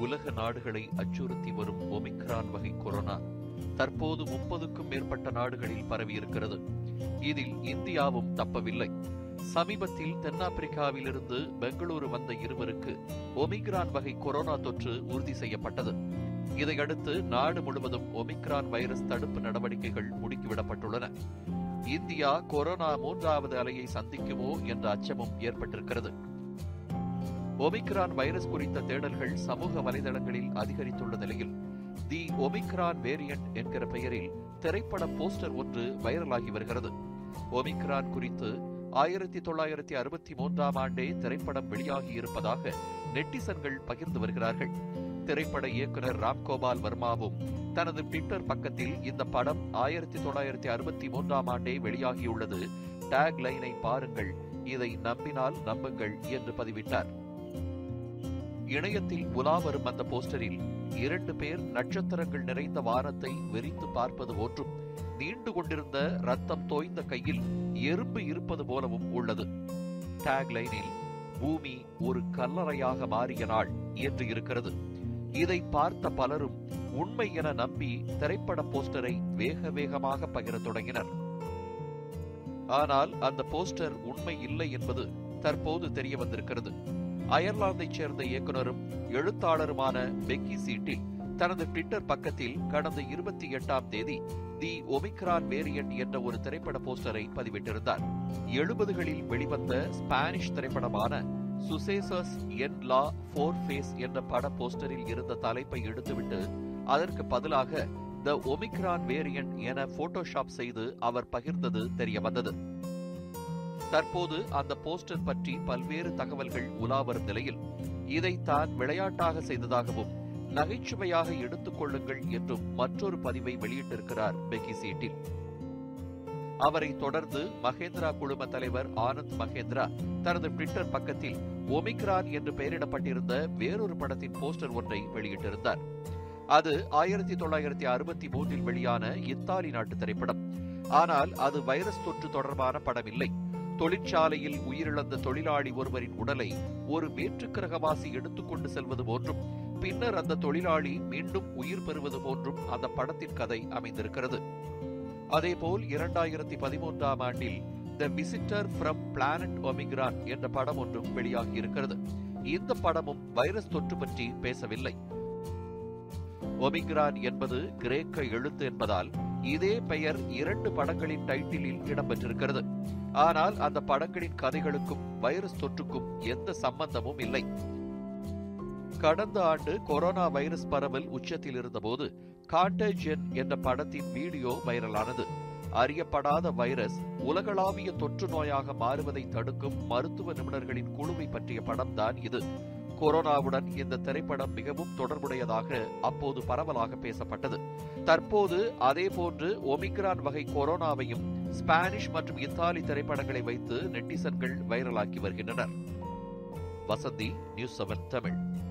உலக நாடுகளை அச்சுறுத்தி வரும் ஒமிக்ரான் வகை கொரோனா தற்போது முப்பதுக்கும் மேற்பட்ட நாடுகளில் பரவியிருக்கிறது. இதில் இந்தியாவும் தப்பவில்லை. சமீபத்தில் தென்னாப்பிரிக்காவிலிருந்து பெங்களூரு வந்த இருவருக்கு ஒமிக்ரான் வகை கொரோனா தொற்று உறுதி செய்யப்பட்டது. இதையடுத்து நாடு முழுவதும் ஒமிக்ரான் வைரஸ் தடுப்பு நடவடிக்கைகள் முடுக்கிவிடப்பட்டுள்ளன. இந்தியா கொரோனா மூன்றாவது அலையை சந்திக்குமோ என்ற அச்சமும் ஏற்பட்டிருக்கிறது. ஒமிக்ரான் வைரஸ் குறித்த தேடல்கள் சமூக வலைதளங்களில் அதிகரித்துள்ள நிலையில் தி ஒமிக்ரான் வேரியன்ட் என்கிற பெயரில் திரைப்பட போஸ்டர் ஒன்று வைரலாகி வருகிறது. ஒமிக்ரான் குறித்து ஆயிரத்தி தொள்ளாயிரத்தி அறுபத்தி மூன்றாம் ஆண்டே திரைப்படம் வெளியாகி இருப்பதாக நெட்டிசன்கள் பகிர்ந்து வருகிறார்கள். திரைப்பட இயக்குனர் ராம்கோபால் வர்மாவும் தனது ட்விட்டர் பக்கத்தில் இந்த படம் ஆயிரத்தி தொள்ளாயிரத்தி அறுபத்தி மூன்றாம் ஆண்டே வெளியாகியுள்ளது. டேக் லைனை பாருங்கள். இதை நம்பினால் நம்புங்கள் என்று பதிவிட்டார். இணையத்தில் உலா வரும் அந்த போஸ்டரில் இரண்டு பேர் நட்சத்திரங்கள் நிறைந்த வானத்தை வெறித்து பார்ப்பது போன்றும் நீண்டு கொண்டிருந்த ரத்தம் தோய்ந்த கையில் எறும்பு இருப்பது போலவும் உள்ளது. டாக்லைனில் பூமி ஒரு கல்லறையாக மாறிய நாள் என்று இருக்கிறது. இதை பார்த்த பலரும் உண்மை என நம்பி திரைப்பட போஸ்டரை வேக வேகமாக பகிரத் தொடங்கினர். ஆனால் அந்த போஸ்டர் உண்மை இல்லை என்பது தற்போது தெரிய வந்திருக்கிறது. அயர்லாந்தைச் சேர்ந்த இயக்குனரும் எழுத்தாளருமான பெக்கி சீட்டில் தனது ட்விட்டர் பக்கத்தில் கடந்த இருபத்தி எட்டாம் தேதி தி ஒமிக்ரான் வேரியன்ட் என்ற ஒரு திரைப்பட போஸ்டரை பதிவிட்டிருந்தார். எழுபதுகளில் வெளிவந்த ஸ்பானிஷ் திரைப்படமான சுசேசஸ் என் லா ஃபோர் ஃபேஸ் என்ற பட போஸ்டரில் இருந்த தலைப்பை எடுத்துவிட்டு அதற்கு பதிலாக த ஒமிக்ரான் வேரியன்ட் என போட்டோஷாப் செய்து அவர் பகிர்ந்தது தெரிய வந்தது தற்போது அந்த போஸ்டர் பற்றி பல்வேறு தகவல்கள் உலாவரும் நிலையில் இதை தான் விளையாட்டாக செய்ததாகவும் நகைச்சுவையாக எடுத்துக் கொள்ளுங்கள் என்றும் மற்றொரு பதிவை வெளியிட்டிருக்கிறார் பெக்கி சீட்டில். அவரை தொடர்ந்து மகேந்திரா குழும தலைவர் ஆனந்த் மகேந்திரா தனது ட்விட்டர் பக்கத்தில் ஒமிக்ரான் என்று பெயரிடப்பட்டிருந்த வேறொரு படத்தின் போஸ்டர் ஒன்றை வெளியிட்டிருந்தார். அது ஆயிரத்தி தொள்ளாயிரத்தி அறுபத்தி மூன்றில் வெளியான இத்தாலி நாட்டு திரைப்படம். ஆனால் அது வைரஸ் தொற்று தொடர்பான படம் இல்லை தொழிற்சாலையில் உயிரிழந்த தொழிலாளி ஒருவரின் உடலை ஒரு வேற்றுக்கிரகவாசி எடுத்துக்கொண்டு செல்வது போன்றும் பின்னர் அந்த தொழிலாளி மீண்டும் உயிர் பெறுவது போன்றும் அந்த படத்தின் கதை அமைந்திருக்கிறது. அதேபோல் இரண்டாயிரத்தி பதிமூன்றாம் ஆண்டில் the visitor from planet Omicron என்ற படம் ஒன்றும் வெளியாகி இருக்கிறது இந்த படமும் வைரஸ் தொற்று பற்றி பேசவில்லை. ஒமிக்ரான் என்பது கிரேக்க எழுத்து என்பதால் இதே பெயர் இரண்டு படங்களின் டைட்டிலில் இடம்பெற்றிருக்கிறது. ஆனால் அந்த படங்களின் கதைகளுக்கும் வைரஸ் தொற்றுக்கும் எந்த சம்பந்தமும் இல்லை. கடந்த ஆண்டு கொரோனா வைரஸ் பரவல் உச்சத்தில் இருந்தபோது காண்டேஜன் என்ற படத்தின் வீடியோ வைரலானது. அறியப்படாத வைரஸ் உலகளாவிய தொற்று நோயாக மாறுவதை தடுக்கும் மருத்துவ நிபுணர்களின் குழுவை பற்றிய படம்தான் இது. கொரோனாவுடன் இந்த திரைப்படம் மிகவும் தொடர்புடையதாக அப்போது பரவலாக பேசப்பட்டது. தற்போது அதேபோன்று ஒமிக்ரான் வகை கொரோனாவையும் ஸ்பானிஷ் மற்றும் இத்தாலி திரைப்படங்களை வைத்து நெட்டிசன்கள் வைரலாக்கி வருகின்றனர். Vasanthi news seven Tamil.